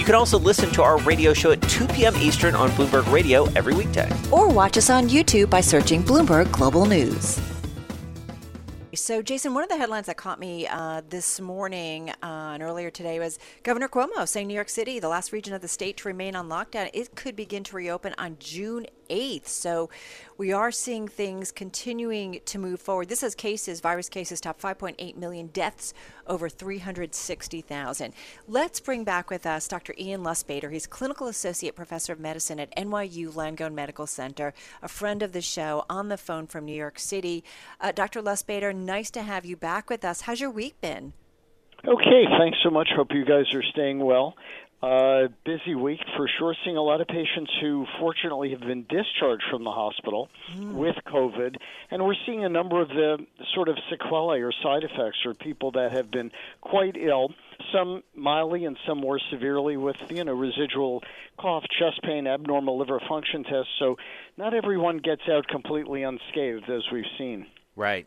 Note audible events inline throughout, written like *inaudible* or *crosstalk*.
You can also listen to our radio show at 2 p.m. Eastern on Bloomberg Radio every weekday. Or watch us on YouTube by searching Bloomberg Global News. So, Jason, one of the headlines that caught me uh, this morning uh, and earlier today was Governor Cuomo saying New York City, the last region of the state to remain on lockdown, it could begin to reopen on June 8th. So we are seeing things continuing to move forward. This is cases, virus cases, top 5.8 million deaths, over 360,000. Let's bring back with us Dr. Ian Lustbader. He's clinical associate professor of medicine at NYU Langone Medical Center, a friend of the show on the phone from New York City. Uh, Dr. Lustbader, nice to have you back with us. How's your week been? Okay, thanks so much. Hope you guys are staying well. Uh, busy week for sure. Seeing a lot of patients who fortunately have been discharged from the hospital mm. with COVID, and we're seeing a number of the sort of sequelae or side effects or people that have been quite ill, some mildly and some more severely with you know residual cough, chest pain, abnormal liver function tests. So not everyone gets out completely unscathed as we've seen. Right.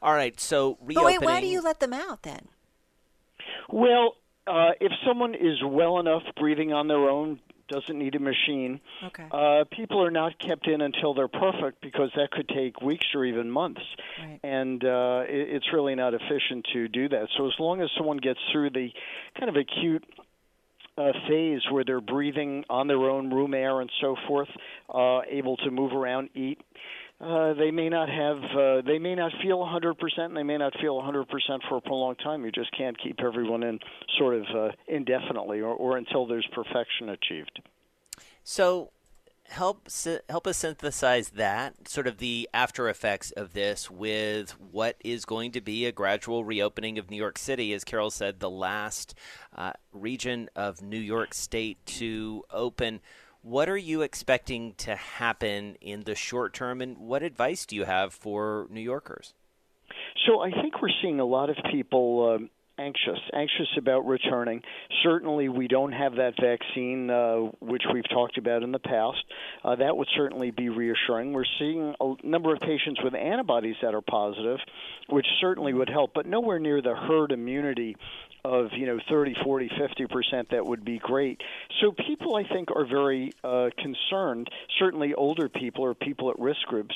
All right. So reopening. But wait, why do you let them out then? Well, uh, if someone is well enough breathing on their own, doesn't need a machine, okay. uh, people are not kept in until they're perfect because that could take weeks or even months. Right. And uh, it, it's really not efficient to do that. So as long as someone gets through the kind of acute uh, phase where they're breathing on their own room air and so forth, uh, able to move around, eat, uh, they may not have uh, they may not feel 100% and they may not feel 100% for a prolonged time. You just can't keep everyone in sort of uh, indefinitely or, or until there's perfection achieved. So help help us synthesize that sort of the after effects of this with what is going to be a gradual reopening of New York City. As Carol said the last uh, region of New York state to open what are you expecting to happen in the short term, and what advice do you have for New Yorkers? So I think we're seeing a lot of people. Um, anxious, anxious about returning. Certainly, we don't have that vaccine, uh, which we've talked about in the past. Uh, that would certainly be reassuring. We're seeing a number of patients with antibodies that are positive, which certainly would help, but nowhere near the herd immunity of you know 30 40 50 percent that would be great so people i think are very uh, concerned certainly older people or people at risk groups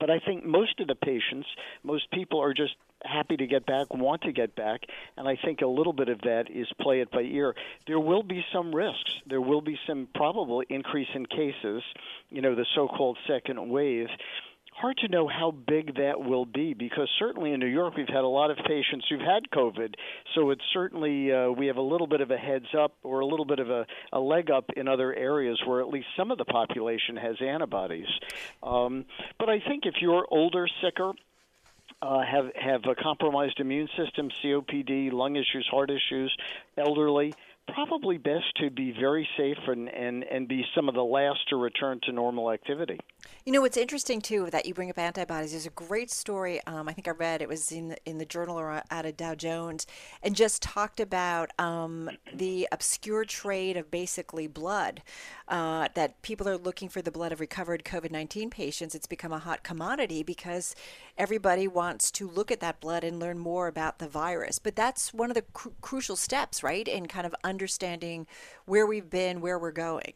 but i think most of the patients most people are just happy to get back want to get back and i think a little bit of that is play it by ear. There will be some risks. There will be some probable increase in cases you know the so called second wave. Hard to know how big that will be because certainly in New York we've had a lot of patients who've had COVID, so it's certainly uh, we have a little bit of a heads up or a little bit of a, a leg up in other areas where at least some of the population has antibodies. Um, but I think if you're older, sicker, uh, have have a compromised immune system, COPD, lung issues, heart issues, elderly, probably best to be very safe and, and, and be some of the last to return to normal activity. You know, what's interesting too that you bring up antibodies. There's a great story. Um, I think I read it was in the, in the journal or out of Dow Jones, and just talked about um, the obscure trade of basically blood. Uh, that people are looking for the blood of recovered COVID 19 patients. It's become a hot commodity because everybody wants to look at that blood and learn more about the virus. But that's one of the cru- crucial steps, right, in kind of understanding where we've been, where we're going.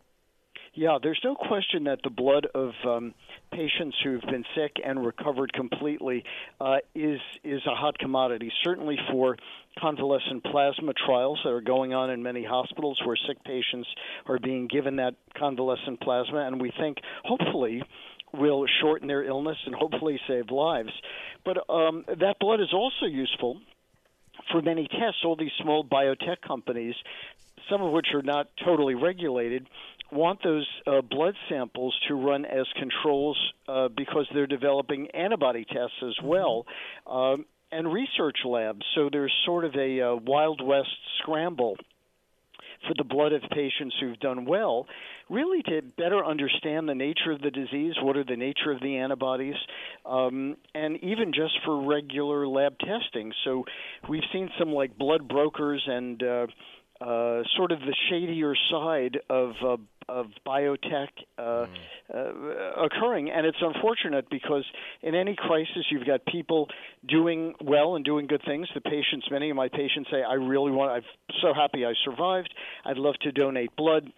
Yeah, there's no question that the blood of um, patients who've been sick and recovered completely uh, is is a hot commodity. Certainly for convalescent plasma trials that are going on in many hospitals, where sick patients are being given that convalescent plasma, and we think hopefully will shorten their illness and hopefully save lives. But um, that blood is also useful for many tests. All these small biotech companies, some of which are not totally regulated, want those uh, blood samples to run as controls uh, because they're developing antibody tests as mm-hmm. well. Um, and research labs. So there's sort of a uh, Wild West scramble for the blood of patients who've done well, really to better understand the nature of the disease, what are the nature of the antibodies, um, and even just for regular lab testing. So we've seen some like blood brokers and uh, uh, sort of the shadier side of uh, of biotech uh, uh, occurring, and it's unfortunate because in any crisis you've got people doing well and doing good things. The patients, many of my patients say, "I really want. I'm so happy I survived. I'd love to donate blood."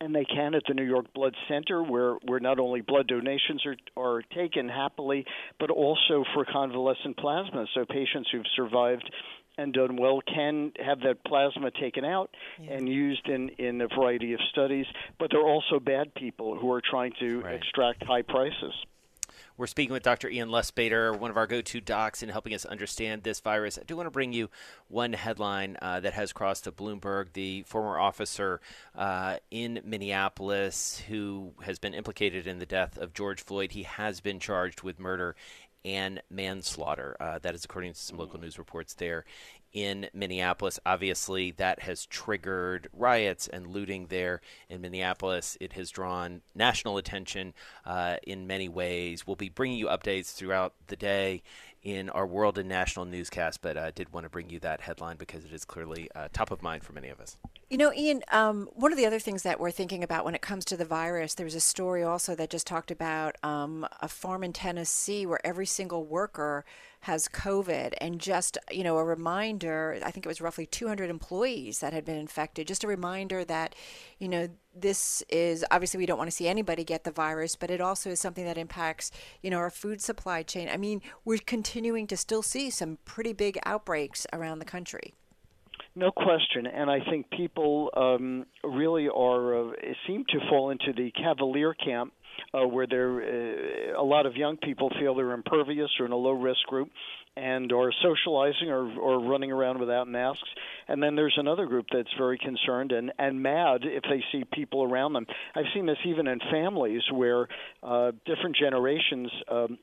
and they can at the New York Blood Center, where where not only blood donations are are taken happily, but also for convalescent plasma. So patients who've survived and done well can have that plasma taken out yeah. and used in, in a variety of studies, but there are also bad people who are trying to right. extract high prices. We're speaking with Dr. Ian Lustbader, one of our go to docs in helping us understand this virus. I do want to bring you one headline uh, that has crossed to Bloomberg. The former officer uh, in Minneapolis who has been implicated in the death of George Floyd, he has been charged with murder and manslaughter. Uh, that is according to some local news reports there in Minneapolis. Obviously, that has triggered riots and looting there in Minneapolis. It has drawn national attention uh, in many ways. We'll be bringing you updates throughout the day in our world and national newscast, but I did want to bring you that headline because it is clearly uh, top of mind for many of us. You know, Ian, um, one of the other things that we're thinking about when it comes to the virus, there was a story also that just talked about um, a farm in Tennessee where every single worker has COVID, and just you know a reminder. I think it was roughly 200 employees that had been infected. Just a reminder that you know this is obviously we don't want to see anybody get the virus, but it also is something that impacts you know our food supply chain. I mean, we're continuing to still see some pretty big outbreaks around the country. No question, and I think people um, really are uh, seem to fall into the cavalier camp uh, where there uh, a lot of young people feel they're impervious or in a low risk group and are socializing or, or running around without masks. And then there's another group that's very concerned and, and mad if they see people around them. I've seen this even in families where uh, different generations um,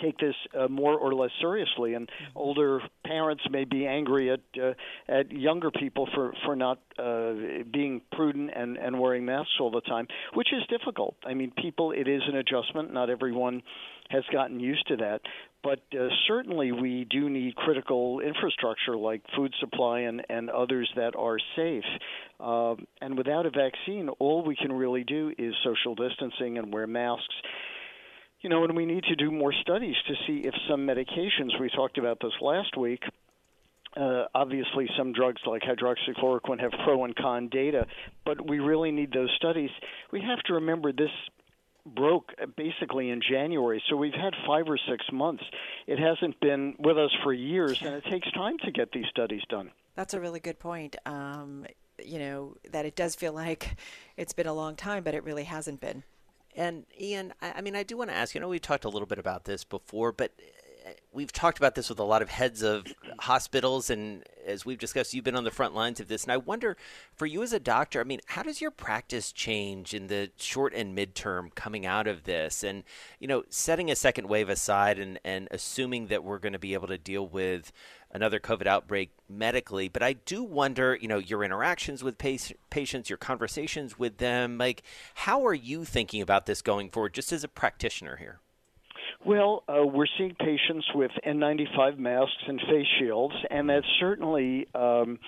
take this uh, more or less seriously, and mm-hmm. older parents may be angry at uh, at younger people for for not uh, being prudent and and wearing masks all the time, which is difficult. I mean, people, it is an adjustment. Not everyone has gotten used to that, but uh, certainly we do need critical infrastructure like food supply and and others that are safe. Uh, and without a vaccine, all we can really do is social distancing and wear masks you know, and we need to do more studies to see if some medications, we talked about this last week, uh, obviously, some drugs like hydroxychloroquine have pro and con data, but we really need those studies. We have to remember this broke basically in January, so we've had five or six months. It hasn't been with us for years, and it takes time to get these studies done. That's a really good point. Um, you know, that it does feel *laughs* like it's been a long time, but it really hasn't been. And Ian, I, I mean, I do want to ask. You know, we talked a little bit about this before, but uh, we've talked about this with a lot of heads of hospitals, and as we've discussed, you've been on the front lines of this. And I wonder, for you as a doctor, I mean, how does your practice change in the short and midterm coming out of this? And you know, setting a second wave aside, and and assuming that we're going to be able to deal with another COVID outbreak medically, but I do wonder, you know, your interactions with patients, your conversations with them, like how are you thinking about this going forward, just as a practitioner here? Well, uh, we're seeing patients with N95 masks and face shields, and that certainly um,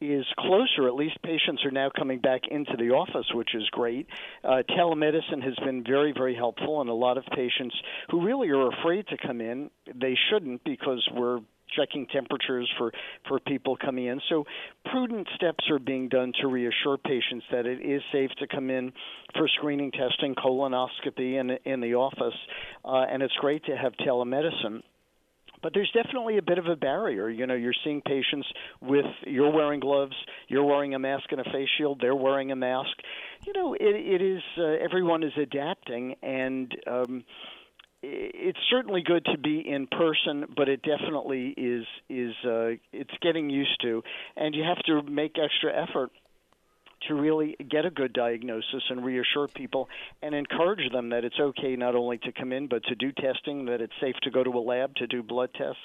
is closer. At least patients are now coming back into the office, which is great. Uh, telemedicine has been very, very helpful, and a lot of patients who really are afraid to come in, they shouldn't because we're checking temperatures for for people coming in. So prudent steps are being done to reassure patients that it is safe to come in for screening testing, colonoscopy in in the office, uh, and it's great to have telemedicine but there's definitely a bit of a barrier. You know, you're seeing patients with you're wearing gloves, you're wearing a mask and a face shield, they're wearing a mask. You know, it, it is uh, everyone is adapting, and um, it's certainly good to be in person, but it definitely is is uh, it's getting used to, and you have to make extra effort to really get a good diagnosis and reassure people and encourage them that it's okay not only to come in but to do testing, that it's safe to go to a lab to do blood tests.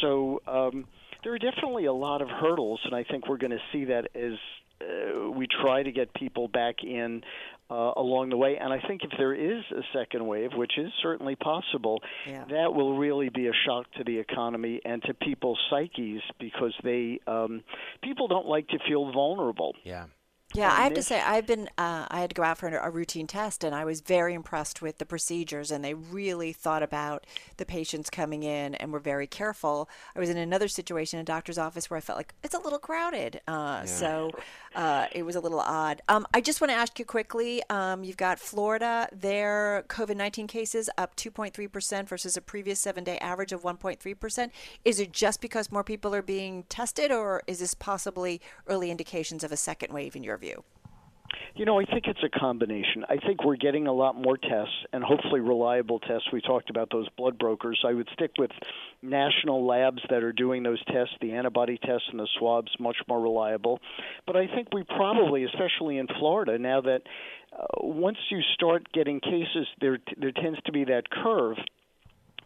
So um, there are definitely a lot of hurdles, and I think we're going to see that as uh, we try to get people back in uh, along the way. And I think if there is a second wave, which is certainly possible, yeah. that will really be a shock to the economy and to people's psyches because they um, people don't like to feel vulnerable. Yeah. Yeah, I have to say, I've been, uh, I had to go out for a routine test, and I was very impressed with the procedures, and they really thought about the patients coming in and were very careful. I was in another situation, in a doctor's office, where I felt like it's a little crowded. Uh, yeah. So uh, it was a little odd. Um, I just want to ask you quickly um, you've got Florida, their COVID 19 cases up 2.3% versus a previous seven day average of 1.3%. Is it just because more people are being tested, or is this possibly early indications of a second wave in your view? View? You know, I think it's a combination. I think we're getting a lot more tests and hopefully reliable tests. We talked about those blood brokers. I would stick with national labs that are doing those tests, the antibody tests and the swabs, much more reliable. But I think we probably, especially in Florida, now that uh, once you start getting cases, there there tends to be that curve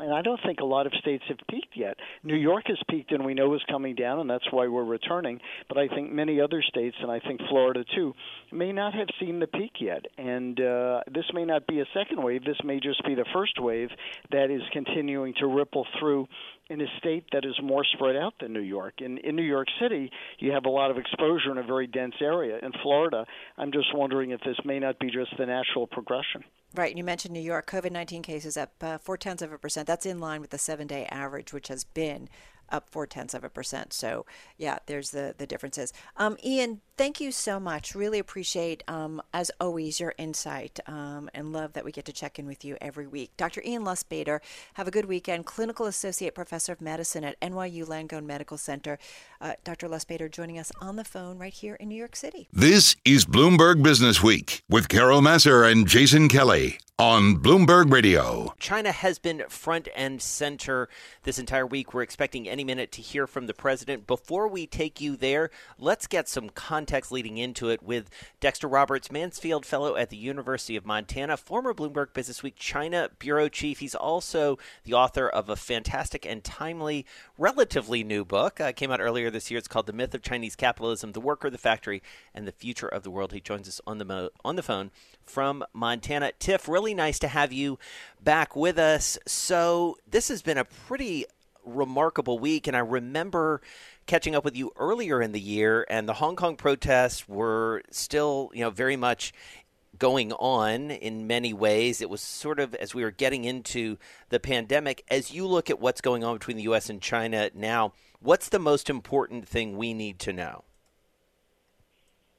and I don't think a lot of states have peaked yet. New York has peaked, and we know is coming down, and that's why we're returning. But I think many other states, and I think Florida too, may not have seen the peak yet. And uh, this may not be a second wave. This may just be the first wave that is continuing to ripple through in a state that is more spread out than New York. In in New York City, you have a lot of exposure in a very dense area. In Florida, I'm just wondering if this may not be just the natural progression. Right. and You mentioned New York COVID 19 cases up uh, four tenths of a percent. That's in line with the seven day average, which has been up four tenths of a percent. So yeah, there's the the differences. Um, Ian, thank you so much. Really appreciate, um, as always, your insight um, and love that we get to check in with you every week. Dr. Ian Lustbader, have a good weekend. Clinical Associate Professor of Medicine at NYU Langone Medical Center. Uh, Dr. Lustbader joining us on the phone right here in New York City. This is Bloomberg Business Week with Carol Massar and Jason Kelly on Bloomberg Radio. China has been front and center this entire week. We're expecting any minute to hear from the president. Before we take you there, let's get some context leading into it with Dexter Roberts, Mansfield Fellow at the University of Montana, former Bloomberg Businessweek China Bureau Chief. He's also the author of a fantastic and timely, relatively new book. Uh, came out earlier this year. It's called The Myth of Chinese Capitalism, The Worker, the Factory, and the Future of the World. He joins us on the, mo- on the phone from Montana. Tiff, really nice to have you back with us. So, this has been a pretty remarkable week, and I remember catching up with you earlier in the year, and the Hong Kong protests were still, you know, very much going on in many ways. It was sort of as we were getting into the pandemic. As you look at what's going on between the U.S. and China now, what's the most important thing we need to know?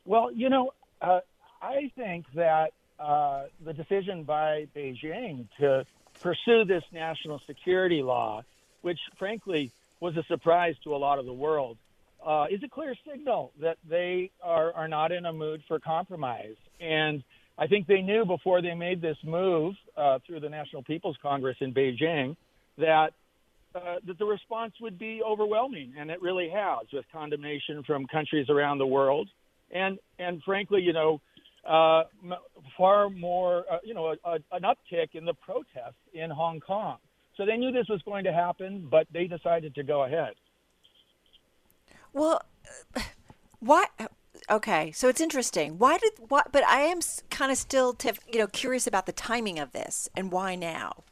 Well, you know, uh, I think that uh, the decision by Beijing to pursue this national security law, which frankly was a surprise to a lot of the world, uh, is a clear signal that they are, are not in a mood for compromise. And I think they knew before they made this move uh, through the National People's Congress in Beijing that uh, that the response would be overwhelming, and it really has, with condemnation from countries around the world, and and frankly, you know, uh, far more, uh, you know, a, a, an uptick in the protests in Hong Kong. So they knew this was going to happen, but they decided to go ahead. Well, why? Okay, so it's interesting. Why did what? But I am kind of still, you know, curious about the timing of this and why now.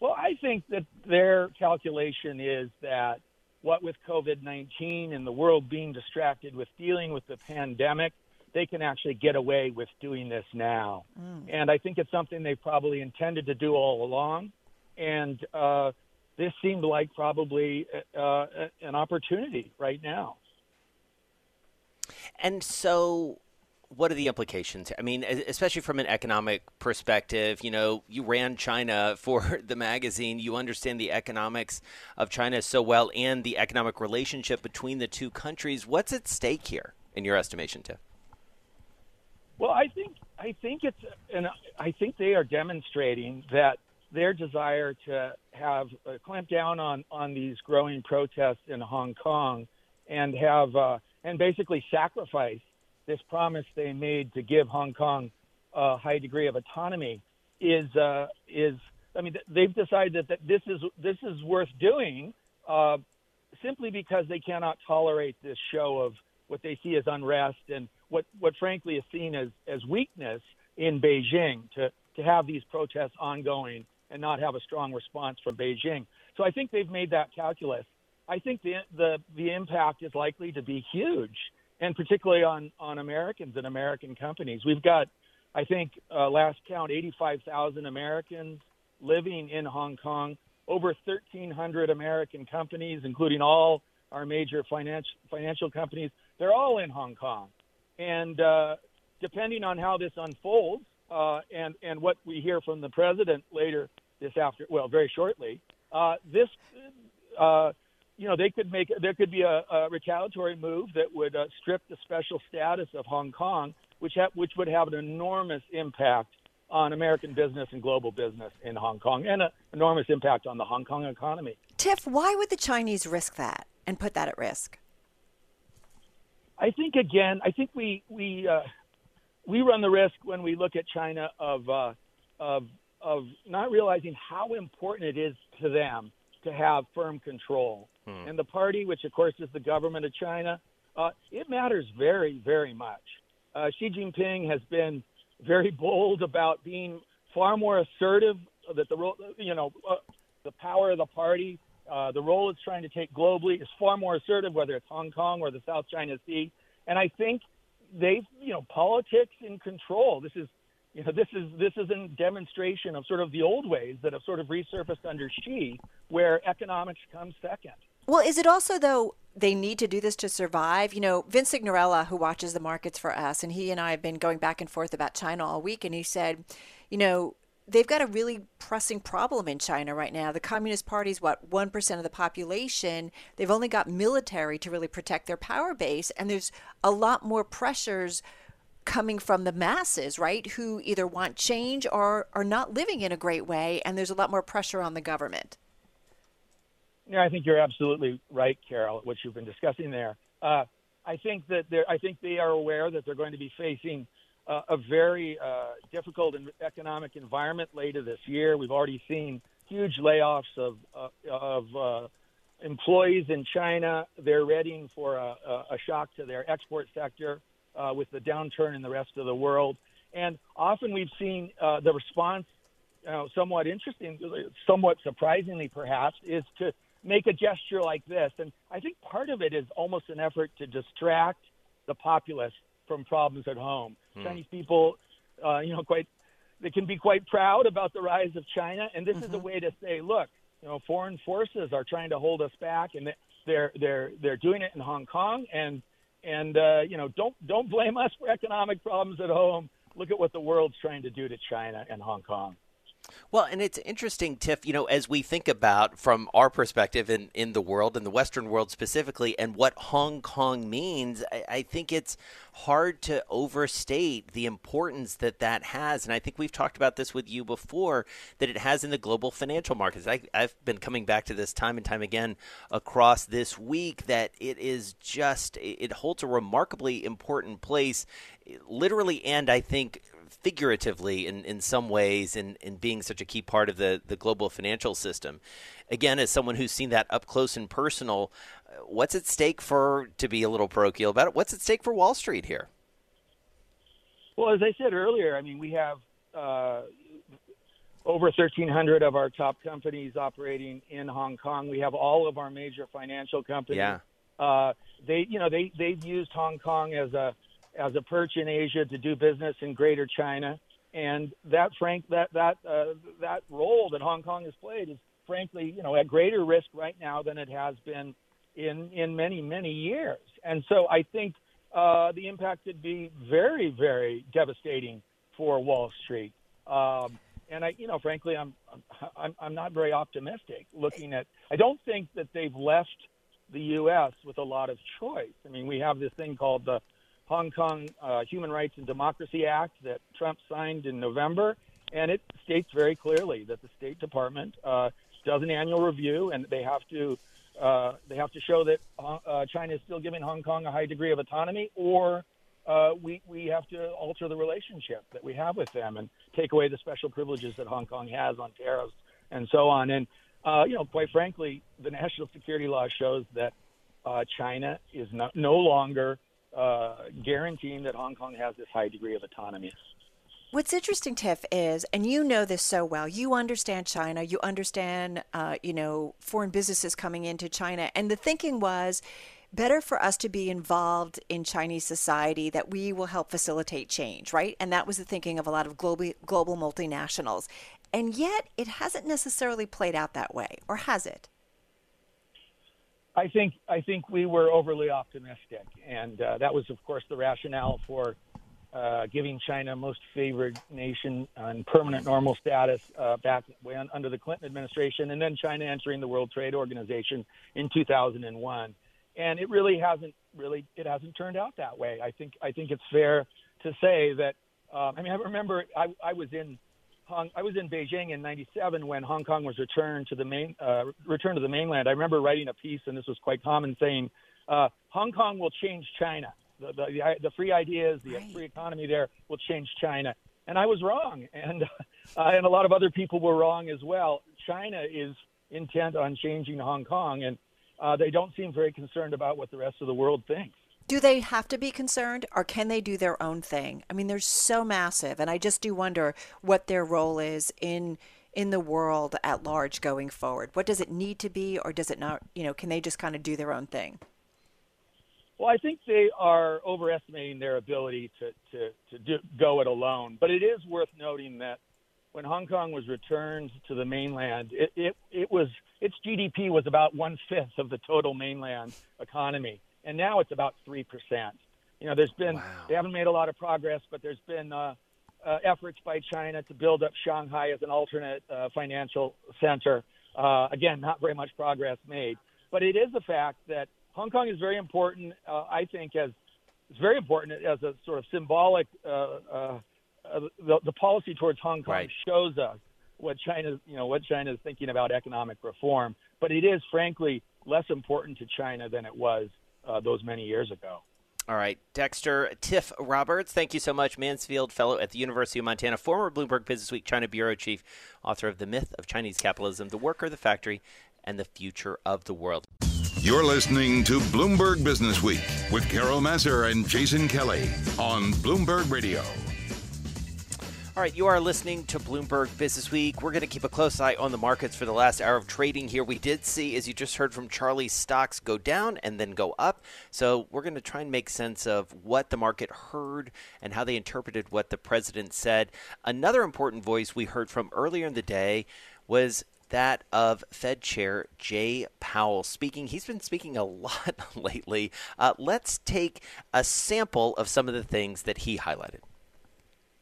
Well, I think that their calculation is that what with COVID 19 and the world being distracted with dealing with the pandemic, they can actually get away with doing this now. Mm. And I think it's something they probably intended to do all along. And uh, this seemed like probably uh, an opportunity right now. And so, what are the implications? I mean, especially from an economic perspective, you know, you ran China *laughs* for the magazine. You understand the economics of China so well and the economic relationship between the two countries. What's at stake here, in your estimation, Tiff? Well, I think I think it's and I think they are demonstrating that their desire to have uh, clamp down on on these growing protests in Hong Kong and have uh, and basically sacrifice this promise they made to give Hong Kong a high degree of autonomy is uh, is I mean they've decided that, that this is this is worth doing uh, simply because they cannot tolerate this show of what they see as unrest and what, what frankly is seen as, as weakness in Beijing to, to have these protests ongoing and not have a strong response from Beijing. So I think they've made that calculus. I think the, the, the impact is likely to be huge, and particularly on, on Americans and American companies. We've got, I think, uh, last count, 85,000 Americans living in Hong Kong, over 1,300 American companies, including all our major financial financial companies. They're all in Hong Kong, and uh, depending on how this unfolds, uh, and and what we hear from the president later this after, well, very shortly, uh, this, uh, you know, they could make there could be a, a retaliatory move that would uh, strip the special status of Hong Kong, which ha- which would have an enormous impact on American business and global business in Hong Kong, and an enormous impact on the Hong Kong economy. Tiff, why would the Chinese risk that and put that at risk? I think again, I think we we uh, we run the risk when we look at China of uh, of of not realizing how important it is to them to have firm control. Hmm. And the party, which of course is the government of China, uh, it matters very, very much. Uh, Xi Jinping has been very bold about being far more assertive that the role, you know, uh, the power of the party, uh, the role it's trying to take globally is far more assertive, whether it's Hong Kong or the South China Sea. And I think they've, you know, politics in control. This is, you know, this is this is a demonstration of sort of the old ways that have sort of resurfaced under Xi, where economics comes second. Well, is it also though they need to do this to survive? You know, Vince Cignarella, who watches the markets for us, and he and I have been going back and forth about China all week, and he said, you know, they've got a really pressing problem in China right now. The Communist Party's what, 1% of the population. They've only got military to really protect their power base. And there's a lot more pressures coming from the masses, right? Who either want change or are not living in a great way. And there's a lot more pressure on the government. Yeah, I think you're absolutely right, Carol, what you've been discussing there. Uh, I think that I think they are aware that they're going to be facing uh, a very uh, difficult economic environment later this year. We've already seen huge layoffs of uh, of uh, employees in China. They're readying for a, a shock to their export sector uh, with the downturn in the rest of the world. And often we've seen uh, the response, you know, somewhat interesting, somewhat surprisingly perhaps, is to make a gesture like this. And I think part of it is almost an effort to distract the populace from problems at home. Hmm. Chinese people, uh, you know, quite they can be quite proud about the rise of China, and this mm-hmm. is a mm-hmm. way to say, look, you know, foreign forces are trying to hold us back, and they're they're they're doing it in Hong Kong, and and uh, you know, don't don't blame us for economic problems at home. Look at what the world's trying to do to China and Hong Kong. Well, and it's interesting, Tiff, you know, as we think about from our perspective in, in the world, in the Western world specifically, and what Hong Kong means, I, I, think it's hard to overstate the importance that that has. And I think we've talked about this with you before, that it has in the global financial markets. I, I've been coming back to this time and time again across this week that it is just, it holds a remarkably important place, literally, and I think figuratively in, in some ways in, in being such a key part of the, the global financial system. Again, as someone who's seen that up close and personal, uh, what's at stake for, to be a little parochial about it, what's at stake for Wall Street here? Well, as I said earlier, I mean, we have uh, over 1,300 of our top companies operating in Hong Kong. We have all of our major financial companies. Yeah. Uh, they, you know, they they've used Hong Kong as a as a perch in Asia to do business in Greater China, and that frank that that uh, that role that Hong Kong has played is frankly you know at greater risk right now than it has been in in many many years. And so I think uh, the impact could be very very devastating for Wall Street. Um, and I, you know, frankly, I'm, I'm I'm not very optimistic. Looking at, I don't think that they've left the U.S. with a lot of choice. I mean, we have this thing called the Hong Kong uh, Human Rights and Democracy Act that Trump signed in November, and it states very clearly that the State Department uh, does an annual review, and they have to uh, they have to show that uh, China is still giving Hong Kong a high degree of autonomy, or uh, we we have to alter the relationship that we have with them and take away the special privileges that Hong Kong has on tariffs and so on. And uh, you know, quite frankly, the national security law shows that uh, China is no, no longer uh, guaranteeing that Hong Kong has this high degree of autonomy. What's interesting, Tiff, is, and you know this so well. You understand China. You understand, uh, you know, foreign businesses coming into China, and the thinking was better for us to be involved in Chinese society that we will help facilitate change, right? And that was the thinking of a lot of global global multinationals. And yet, it hasn't necessarily played out that way, or has it? I think I think we were overly optimistic, and uh, that was, of course, the rationale for uh, giving China most favored nation on permanent normal status uh, back when, under the Clinton administration, and then China entering the World Trade Organization in 2001. And it really hasn't really it hasn't turned out that way. I think I think it's fair to say that. Um, I mean, I remember I, I was in Hong, I was in Beijing in '97 when Hong Kong was returned to the main uh, returned to the mainland. I remember writing a piece, and this was quite common, saying uh, Hong Kong will change China the the, the free ideas, the right. free economy there will change China. And I was wrong, *laughs* and uh, and a lot of other people were wrong as well. China is intent on changing Hong Kong, and uh, they don't seem very concerned about what the rest of the world thinks. Do they have to be concerned, or can they do their own thing? I mean, they're so massive, and I just do wonder what their role is in in the world at large going forward. What does it need to be, or does it not? You know, can they just kind of do their own thing? Well, I think they are overestimating their ability to, to, to do, go it alone. But it is worth noting that when Hong Kong was returned to the mainland, it, it, it was its GDP was about one fifth of the total mainland economy, and now it's about three percent. You know, there's been wow. they haven't made a lot of progress, but there's been uh, uh, efforts by China to build up Shanghai as an alternate uh, financial center. Uh, again, not very much progress made, but it is a fact that Hong Kong is very important. Uh, I think as it's very important as a sort of symbolic. Uh, uh, the, the policy towards Hong Kong right. shows us what China, you know, what China is thinking about economic reform. But it is, frankly, less important to China than it was uh, those many years ago. All right, Dexter Tiff Roberts, thank you so much. Mansfield Fellow at the University of Montana, former Bloomberg Business Week China Bureau Chief, author of The Myth of Chinese Capitalism, The Worker, the Factory, and the Future of the World. You're listening to Bloomberg Business Week with Carol Massar and Jason Kelly on Bloomberg Radio. All right, you are listening to Bloomberg Business Week. We're going to keep a close eye on the markets for the last hour of trading here. We did see, as you just heard from Charlie, stocks go down and then go up. So we're going to try and make sense of what the market heard and how they interpreted what the president said. Another important voice we heard from earlier in the day was that of Fed Chair Jay Powell speaking. He's been speaking a *laughs* lot lately. Uh, let's take a sample of some of the things that he highlighted.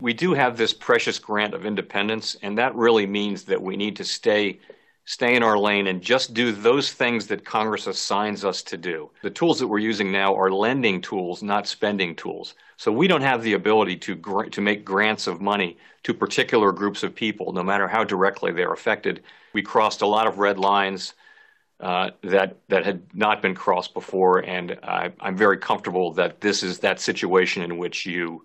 We do have this precious grant of independence, and that really means that we need to stay stay in our lane and just do those things that Congress assigns us to do. The tools that we're using now are lending tools, not spending tools. So we don't have the ability to gra- to make grants of money to particular groups of people, no matter how directly they're affected we crossed a lot of red lines uh, that that had not been crossed before, and I, I'm very comfortable that this is that situation in which you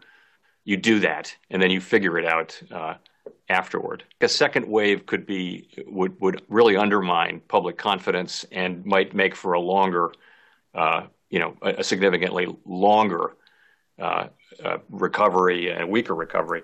you do that and then you figure it out uh, afterward. A second wave could be would would really undermine public confidence and might make for a longer, uh, you know, a, a significantly longer uh, uh, recovery and weaker recovery.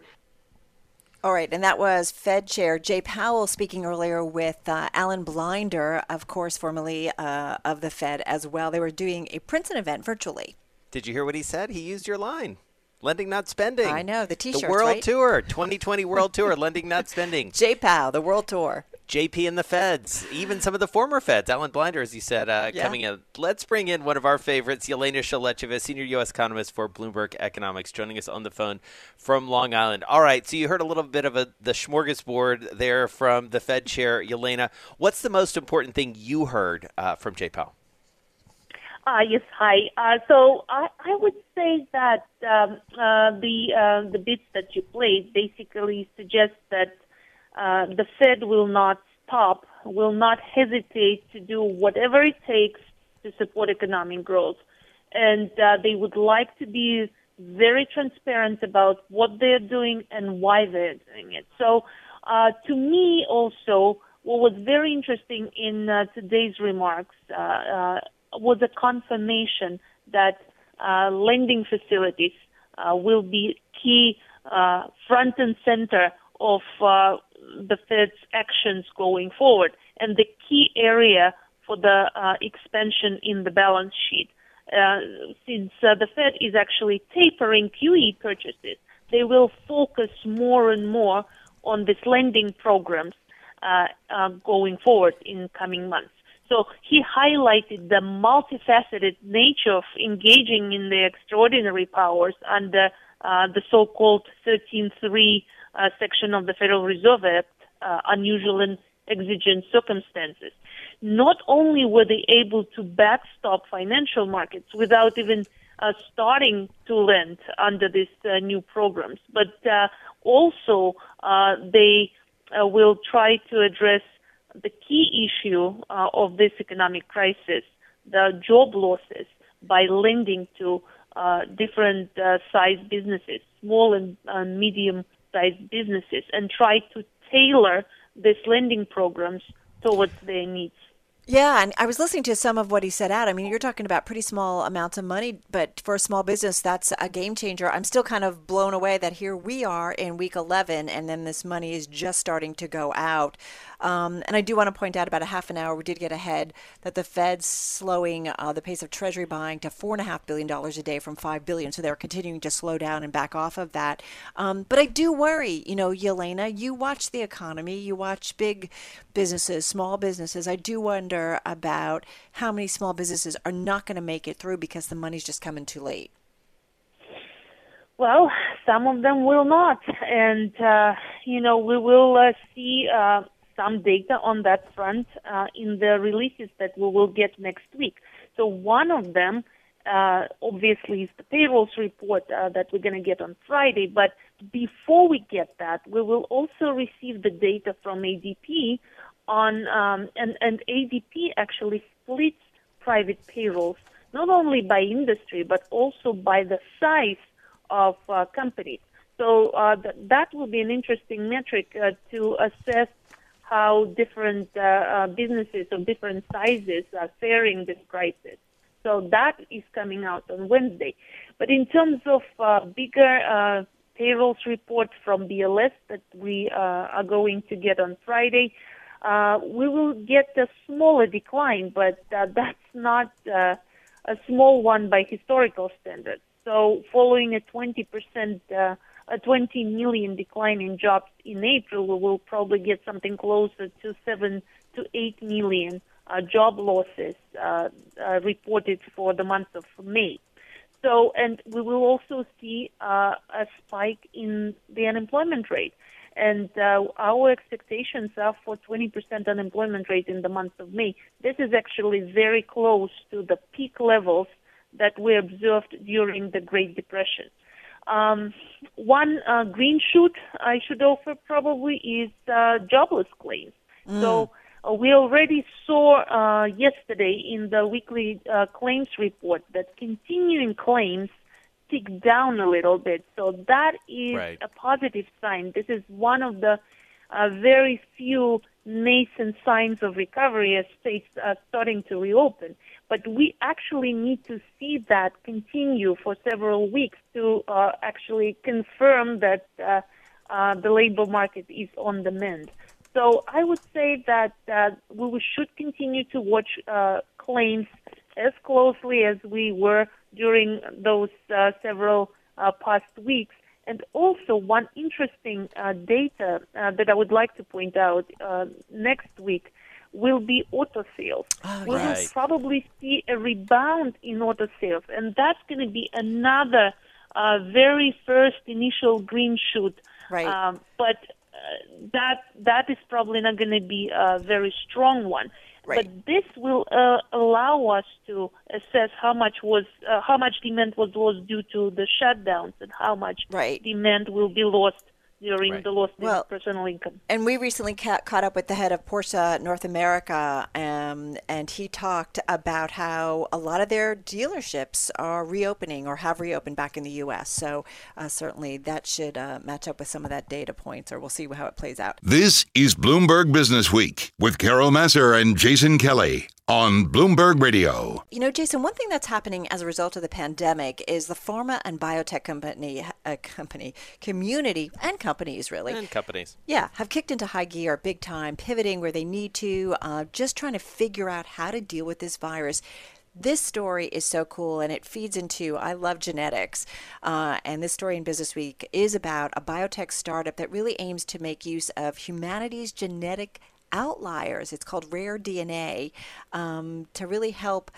All right, and that was Fed Chair Jay Powell speaking earlier with uh, Alan Blinder, of course, formerly uh, of the Fed as well. They were doing a Princeton event virtually. Did you hear what he said? He used your line. Lending, not spending. I know the T-shirt. The World right? Tour, 2020 World Tour, lending, not spending. *laughs* Powell, the World Tour. JP and the Feds, even some of the former Feds, Alan Blinder, as you said, uh, yeah. coming in. Let's bring in one of our favorites, Yelena Shulyatyeva, senior U.S. economist for Bloomberg Economics, joining us on the phone from Long Island. All right, so you heard a little bit of a, the smorgasbord there from the Fed chair, Yelena. What's the most important thing you heard uh, from Jay Powell? Uh, yes, hi. Uh, so I, I would say that um, uh, the uh, the bits that you played basically suggest that uh, the Fed will not stop, will not hesitate to do whatever it takes to support economic growth. And uh, they would like to be very transparent about what they're doing and why they're doing it. So, uh, to me, also, what was very interesting in uh, today's remarks uh, uh, was a confirmation that uh, lending facilities uh, will be key uh, front and center of uh, the Fed's actions going forward, and the key area for the uh, expansion in the balance sheet. Uh, since the Fed is actually tapering QE purchases, they will focus more and more on these lending programs uh uh going forward in coming months. So he highlighted the multifaceted nature of engaging in the extraordinary powers under uh, the so-called 13.3 uh, section of the Federal Reserve Act, uh, unusual and exigent circumstances. Not only were they able to backstop financial markets without even uh, starting to lend under these uh, new programs, but uh, also they will try to address the key issue uh, of this economic crisis, the job losses, by lending to uh, different uh, size businesses, small and uh, medium sized businesses, and try to tailor these lending programs towards their needs. Yeah, and I was listening to some of what he said out. I mean, you're talking about pretty small amounts of money, but for a small business, that's a game changer. I'm still kind of blown away that here we are in week 11, and then this money is just starting to go out. Um, and I do want to point out about a half an hour, we did get ahead that the Fed's slowing uh, the pace of Treasury buying to four and a half billion dollars a day from five billion. So they're continuing to slow down and back off of that. Um, but I do worry, you know, Yelena, you watch the economy, you watch big businesses, small businesses. I do wonder about how many small businesses are not going to make it through because the money's just coming too late. Well, some of them will not, and uh, you know we will uh, see uh, some data on that front uh, in the releases that we will get next week. So one of them, uh, obviously, is the payrolls report uh, that we're going to get on Friday. But before we get that, we will also receive the data from ADP on, um, and, and ADP actually splits private payrolls not only by industry but also by the size of uh, companies. So uh, th- that will be an interesting metric uh, to assess how different uh, uh, businesses of different sizes are faring this crisis. So that is coming out on Wednesday. But in terms of uh, bigger payrolls report from BLS that we are going to get on Friday, uh, we will get a smaller decline, but that's not a small one by historical standards. So following a 20% a 20 million decline in jobs in April, we will probably get something closer to 7 to 8 million uh, job losses uh, uh, reported for the month of May. So, and we will also see uh, a spike in the unemployment rate. And uh, our expectations are for 20% unemployment rate in the month of May. This is actually very close to the peak levels that we observed during the Great Depression. Um, one uh, green shoot I should offer probably is uh, jobless claims. Mm. So uh, we already saw uh, yesterday in the weekly uh, claims report that continuing claims tick down a little bit. So that is right. a positive sign. This is one of the uh, very few nascent signs of recovery as states are starting to reopen. But we actually need to see that continue for several weeks to uh, actually confirm that uh, uh, the labor market is on the mend. So I would say that uh, we should continue to watch uh, claims as closely as we were during those uh, several past weeks. And also, one interesting data that I would like to point out next week will be auto sales. Oh, we right. will probably see a rebound in auto sales, and that's going to be another uh, very first initial green shoot. Right. Um, but uh, that that is probably not going to be a very strong one. Right. But this will uh, allow us to assess how much was uh, how much demand was lost due to the shutdowns and how much right. demand will be lost during right. the loss well, of personal income. And we recently ca- caught up with the head of Porsche North America, um, and he talked about how a lot of their dealerships are reopening or have reopened back in the U.S. So uh, certainly that should uh, match up with some of that data points, or we'll see how it plays out. This is Bloomberg Business Week with Carol Massar and Jason Kelly on Bloomberg Radio. You know, Jason, one thing that's happening as a result of the pandemic is the pharma and biotech company, uh, company community and companies really. And companies, yeah, have kicked into high gear, big time, pivoting where they need to, uh, just trying to figure out how to deal with this virus. This story is so cool and it feeds into i love genetics uh, and this story in business week is about a biotech startup that really aims to make use of humanity's genetic outliers it's called rare dna um, to really help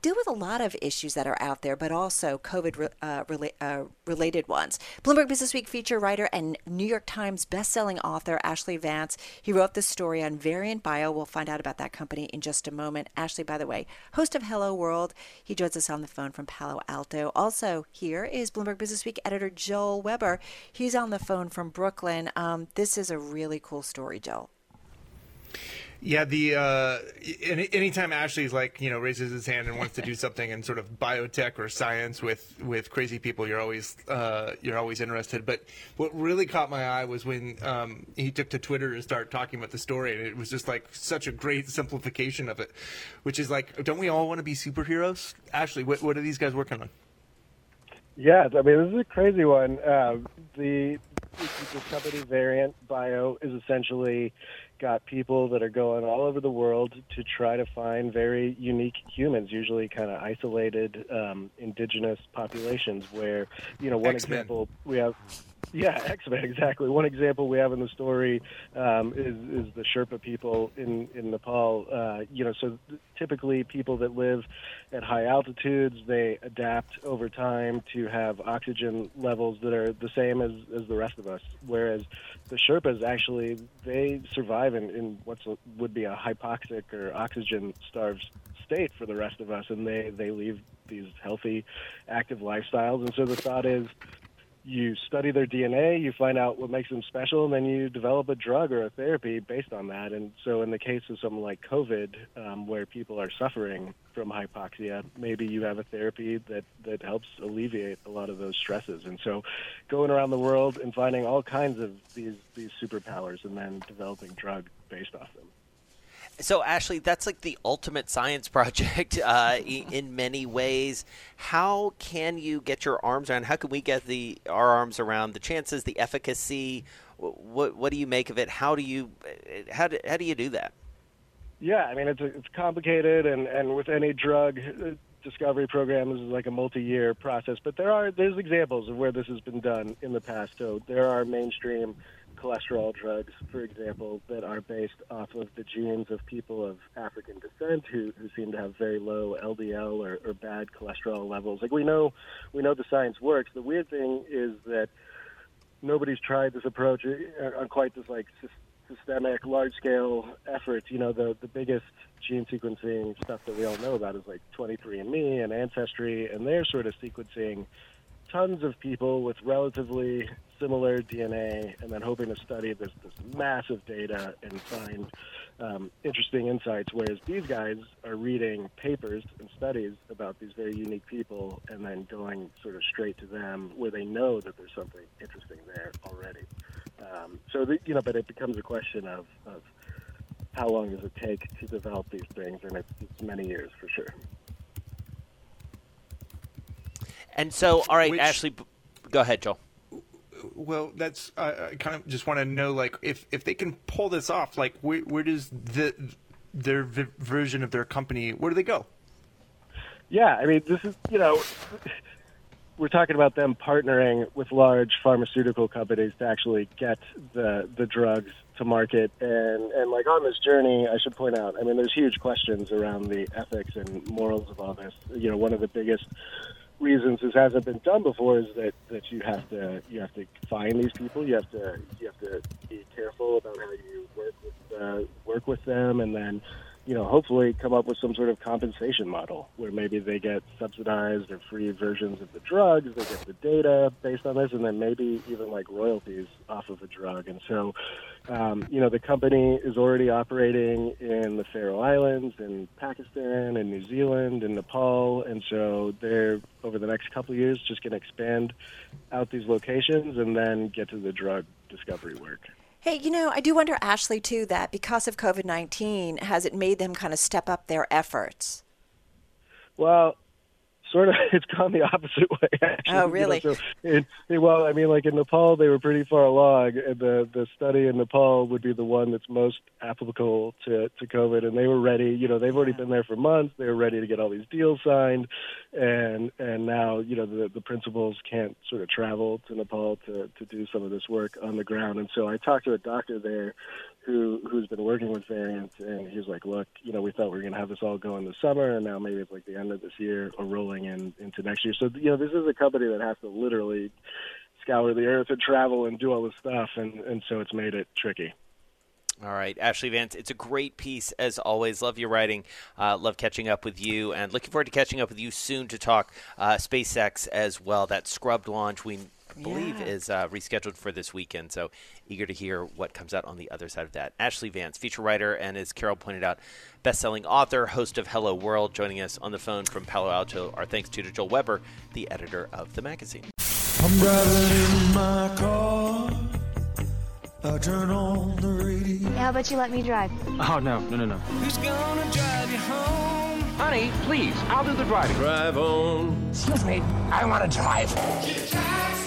deal with a lot of issues that are out there, but also COVID uh, rela- uh, related ones. Bloomberg Business Week feature writer and New York Times bestselling author Ashlee Vance. He wrote this story on Variant Bio. We'll find out about that company in just a moment. Ashlee, by the way, host of Hello World. He joins us on the phone from Palo Alto. Also, here is Bloomberg Business Week editor Joel Weber. He's on the phone from Brooklyn. Um, this is a really cool story, Joel. Yeah, the uh, any, anytime Ashlee's like you know raises his hand and wants to do *laughs* something in sort of biotech or science with with crazy people, you're always uh, you're always interested. But what really caught my eye was when um, he took to Twitter to start talking about the story, and it was just like such a great simplification of it, which is like, don't we all want to be superheroes? Ashlee, what what are these guys working on? Yeah, I mean this is a crazy one. Uh, the the company Variant Bio is essentially got people that are going all over the world to try to find very unique humans, usually kind of isolated um, indigenous populations. Where you know, one X-Men. example we have yeah, *laughs* X Men exactly. One example we have in the story um, is is the Sherpa people in in Nepal. Uh, you know, so typically people that live at high altitudes they adapt over time to have oxygen levels that are the same as as the rest of us. Whereas the Sherpas actually they survive in in what would be a hypoxic or oxygen starved state for the rest of us, and they they leave these healthy, active lifestyles. And so the thought is you study their DNA, you find out what makes them special, and then you develop a drug or a therapy based on that. And so, in the case of something like COVID, um, where people are suffering from hypoxia, maybe you have a therapy that, that helps alleviate a lot of those stresses. And so, going around the world and finding all kinds of these, these superpowers and then developing drugs based off them. So, Ashlee, that's like the ultimate science *laughs* project uh, in many ways. How can you get your arms around? How can we get the our arms around the chances, the efficacy? What what do you make of it? How do you how do, how do you do that? Yeah, I mean it's it's complicated, and and with any drug uh, discovery program is like a multi-year process. But there are there's examples of where this has been done in the past. So there are mainstream cholesterol drugs, for example, that are based off of the genes of people of African descent who, who seem to have very low LDL or, or bad cholesterol levels. Like we know, we know the science works. The weird thing is that nobody's tried this approach on quite this like systemic, large-scale effort. You know, the the biggest gene sequencing stuff that we all know about is like 23andMe and Ancestry, and they're sort of sequencing tons of people with relatively similar DNA and then hoping to study this, this massive data and find um, interesting insights. Whereas these guys are reading papers and studies about these very unique people and then going sort of straight to them where they know that there's something interesting there already. Um, so, the, you know, but it becomes a question of, of how long does it take to develop these things, and it's, it's many years for sure. And so, all right, Which, Ashlee, go ahead, Joel. Well, that's I kind of just want to know, like, if if they can pull this off, like, where where does the their v- version of their company where do they go? Yeah, I mean, this is you know, *laughs* we're talking about them partnering with large pharmaceutical companies to actually get the the drugs to market, and and like on this journey, I should point out, I mean, there's huge questions around the ethics and morals of all this. You know, one of the biggest reasons this hasn't been done before is that, that you have to you have to find these people. You have to you have to be careful about how you work with uh, work with them, and then you know hopefully come up with some sort of compensation model where maybe they get subsidized or free versions of the drugs, they get the data based on this, and then maybe even like royalties off of a drug. And so um, you know, the company is already operating in the Faroe Islands, in Pakistan, in New Zealand, in Nepal, and so they're over the next couple of years just going to expand out these locations and then get to the drug discovery work. Hey, you know, I do wonder, Ashlee, too, that because of COVID 19, has it made them kind of step up their efforts? Well, sort of *laughs* it's gone the opposite *laughs* way. Actually. Oh, really? You know, so in, well, I mean, like in Nepal, they were pretty far along, and the the study in Nepal would be the one that's most applicable to to COVID, and they were ready. You know, they've already been there for months. They were ready to get all these deals signed, and and now you know the the principals can't sort of travel to Nepal to to do some of this work on the ground, and so I talked to a doctor there who who's been working with Variant, and he's like, look, you know, we thought we were going to have this all go in the summer, and now maybe it's like the end of this year or rolling in into next year. So you know, this is a company that has to literally scour the earth and travel and do all this stuff, and and so it's made it tricky. All right, Ashlee Vance, it's a great piece as always. Love your writing. Uh, love catching up with you, and looking forward to catching up with you soon to talk uh, SpaceX as well. That scrubbed launch we believe Yeah. is uh, rescheduled for this weekend. So eager to hear what comes out on the other side of that. Ashlee Vance, feature writer, and as Carol pointed out, best-selling author, host of Hello World, joining us on the phone from Palo Alto. Our thanks to Joel Weber, the editor of the magazine. I'm driving in my car. I turn on the radio. How about you let me drive? Oh, no, no, no, no. Who's gonna drive you home? Honey, please, I'll do the driving. Drive on. Excuse me, I want to drive.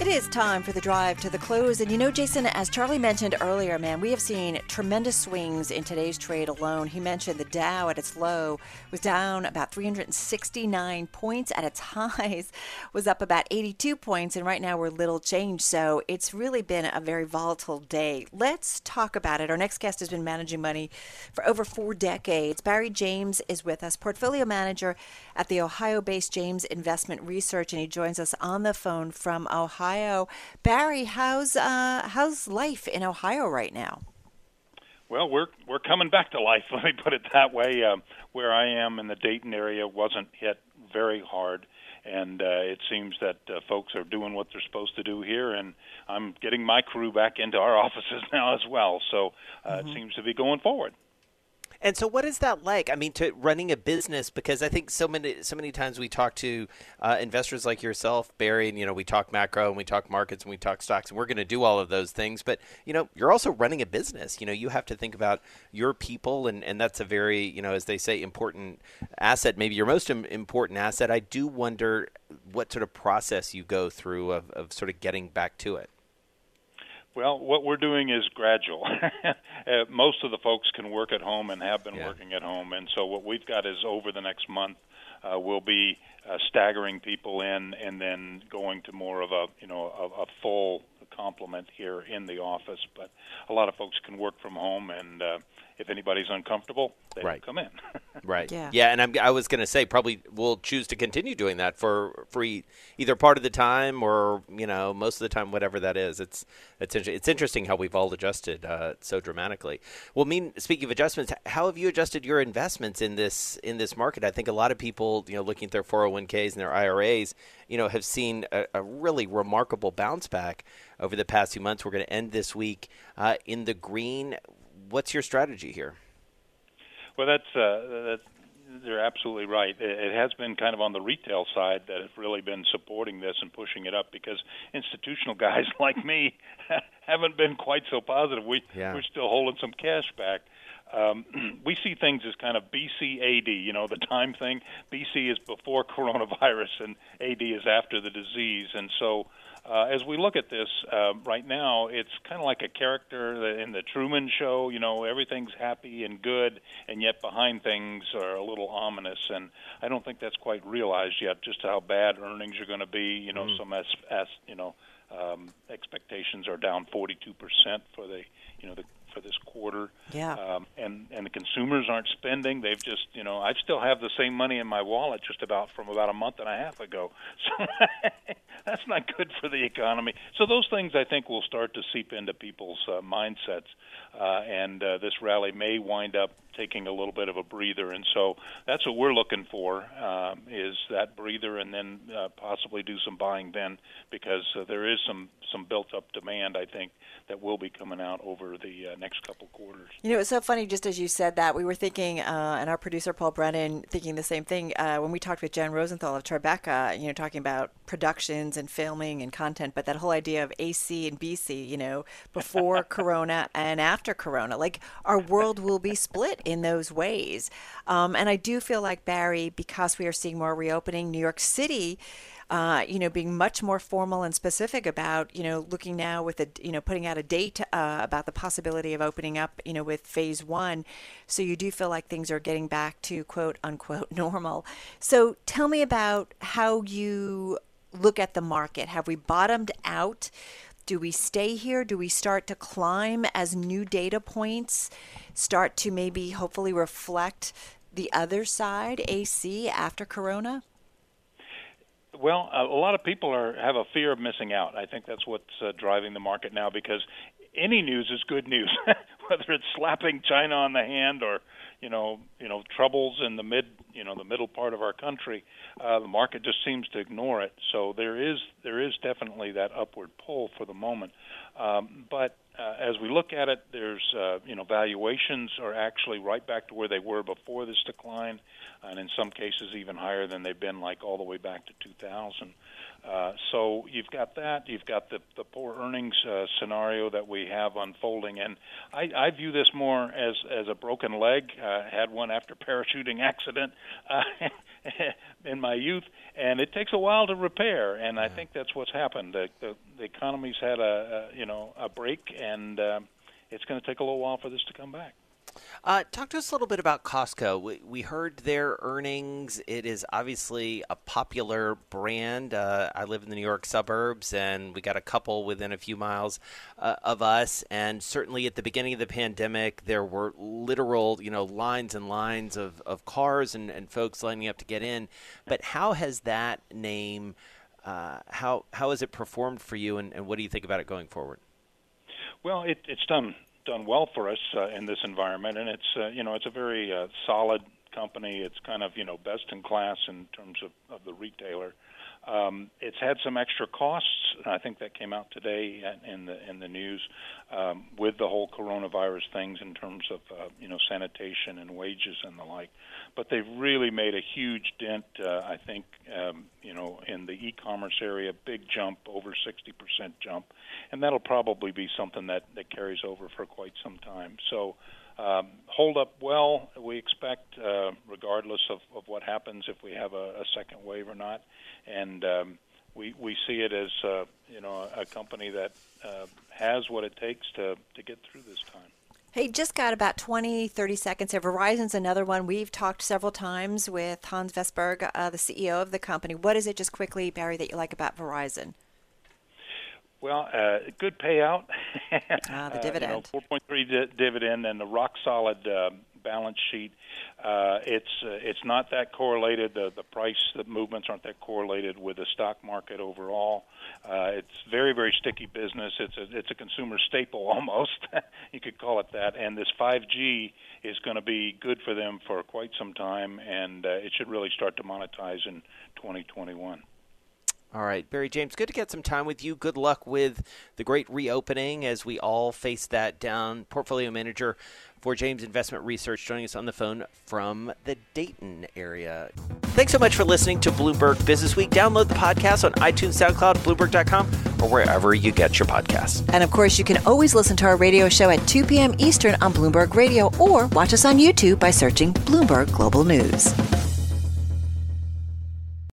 It is time for the drive to the close. And you know, Jason, as Charlie mentioned earlier, man, we have seen tremendous swings in today's trade alone. He mentioned the Dow at its low was down about 369 points. At its *laughs* highs was up about 82 points. And right now we're little change. So it's really been a very volatile day. Let's talk about it. Our next guest has been managing money for over four decades. Barry James is with us, portfolio manager at the Ohio based James Investment Research. And he joins us on the phone from Ohio. Barry, how's uh, how's life in Ohio right now? Well, we're we're coming back to life. *laughs* Let me put it that way. Um, where I am in the Dayton area wasn't hit very hard, and uh, it seems that uh, folks are doing what they're supposed to do here. And I'm getting my crew back into our *laughs* offices now as well. So uh, it seems to be going forward. And so, what is that like? I mean, to running a business because I think so many so many times we talk to uh, investors like yourself, Barry, and you know we talk macro and we talk markets and we talk stocks, and we're going to do all of those things. But you know, you're also running a business. You know, you have to think about your people, and and that's a very you know, as they say, important asset. Maybe your most important asset. I do wonder what sort of process you go through of, of sort of getting back to it. Well, what we're doing is gradual. *laughs* uh, most of the folks can work at home and have been working at home, and so what we've got is over the next month, uh, we'll be uh, staggering people in, and then going to more of a you know a, a full complement here in the office. But a lot of folks can work from home, and uh, if anybody's uncomfortable, they Right. don't come in. *laughs* Right. Yeah. yeah and I'm, I was going to say probably we'll choose to continue doing that for for e- either part of the time or you know most of the time, whatever that is. It's it's inter- it's interesting how we've all adjusted uh, so dramatically. Well, mean, speaking of adjustments, how have you adjusted your investments in this in this market? I think a lot of people, you know, looking at their 401ks and their IRAs, you know, have seen a, a really remarkable bounce back over the past few months. We're going to end this week uh, in the green. What's your strategy here? Well, that's uh, that, they're absolutely right. It, it has been kind of on the retail side that has really been supporting this and pushing it up because institutional *laughs* guys like me *laughs* haven't been quite so positive. We Yeah. we're still holding some cash back. Um, *clears throat* we see things as kind of BCAD, you know, the time thing. BC is before *laughs* coronavirus, and AD is after the disease. And so, uh, as we look at this uh, right now, it's kind of like a character in the Truman Show. You know, everything's happy and good, and yet behind things are a little ominous. And I don't think that's quite realized yet, just how bad earnings are going to be. You know, some as, as you know, um, expectations are down 42 percent for the, you know, the for this quarter. Yeah. Um, and and the consumers aren't spending. They've just, you know, I still have the same money in my wallet just about from about a month and a half ago. *laughs* So that's not good for the economy. So those things I think will start to seep into people's uh, mindsets, uh, and uh, this rally may wind up taking a little bit of a breather. And so that's what we're looking for um, is that breather, and then uh, possibly do some buying then, because uh, there is some some built up demand I think that will be coming out over the uh, next couple quarters. You know, it's so funny. Just as you said that, we were thinking, uh, and our producer Paul Brennan thinking the same thing uh, when we talked with Jen Rosenthal of Tribeca. You know, talking about productions and filming and content, but that whole idea of AC and BC. You know, before *laughs* Corona and after Corona, like our world will be split in those ways. Um, and I do feel like Barry, because we are seeing more reopening, New York City uh, you know, being much more formal and specific about, you know, looking now with a, you know, putting out a date uh, about the possibility of opening up, you know, with phase one. So you do feel like things are getting back to quote unquote *laughs* normal. So tell me about how you look at the market. Have we bottomed out? Do we stay here? Do we start to climb as new data points start to maybe hopefully reflect the other side, AC, after Corona? Well, a lot of people are have a fear of missing out. I think that's what's uh, driving the market now because any news is good news, *laughs* whether it's slapping China on the hand or you know you know troubles in the mid you know the middle part of our country. Uh, the market just seems to ignore it. So there is there is definitely that upward pull for the moment. Um, but uh, as we look at it, there's uh, you know valuations are actually right back to where they were before this decline and in some cases even higher than they've been like all the way back to 2000. Uh, so you've got that. You've got the the poor earnings uh, scenario that we have unfolding, and I, I view this more as as a broken leg. Uh, had one after parachuting accident uh, *laughs* in my youth, and it takes a while to repair. And I think that's what's happened. The the, the economy's had a, a you know a break, and uh, it's going to take a little while for this to come back. Uh, talk to us a little bit about Costco. We, we, heard their earnings. It is obviously a popular brand. Uh, I live in the New York suburbs, and we got a couple within a few miles uh, of us. And certainly at the beginning of the pandemic, there were literal, you know, lines and lines of, of cars and, and folks lining up to get in. But how has that name? Uh, how how has it performed for you, and, and what do you think about it going forward? Well, it, it's done done well for us uh, in this environment, and it's uh, you know it's a very uh, solid company. It's kind of you know best in class in terms of, of the retailer. Um, it's had some extra costs. I think that came out today in the in the news um, with the whole coronavirus things in terms of uh, you know sanitation and wages and the like. But they've really made a huge dent. Uh, I think um, you know in the e-commerce area, big jump, over 60% jump, and that'll probably be something that that carries over for quite some time. So um, hold up well. We expect, uh, regardless of, of what happens, if we have a, a second wave or not, and um, we we see it as uh, you know a company that uh, has what it takes to to get through this time. Hey, just got about 20, 30 seconds here. Verizon's another one. We've talked several times with Hans Vestberg, uh, the CEO of the company. What is it, just quickly, Barry, that you like about Verizon? Well, uh, good payout. ah, the dividend. *laughs* Uh, you know, 4.3 di- dividend and the rock solid uh, balance sheet. Uh, it's uh, it's not that correlated. The the price the movements aren't that correlated with the stock market overall. Uh, it's very very sticky business. It's a it's a consumer staple *laughs* almost. you could call it that. And this 5G is going to be good for them for quite some time, and uh, it should really start to monetize in 2021. All right, Barry James, good to get some time with you. Good luck with the great reopening as we all face that down. Portfolio manager for James Investment Research joining us on the phone from the Dayton area. Thanks so much for listening to Bloomberg Business Week. Download the podcast on iTunes, SoundCloud, Bloomberg.com, or wherever you get your podcasts. And of course, you can always listen to our radio show at 2 p.m. Eastern on Bloomberg Radio or watch us on YouTube by searching Bloomberg Global News.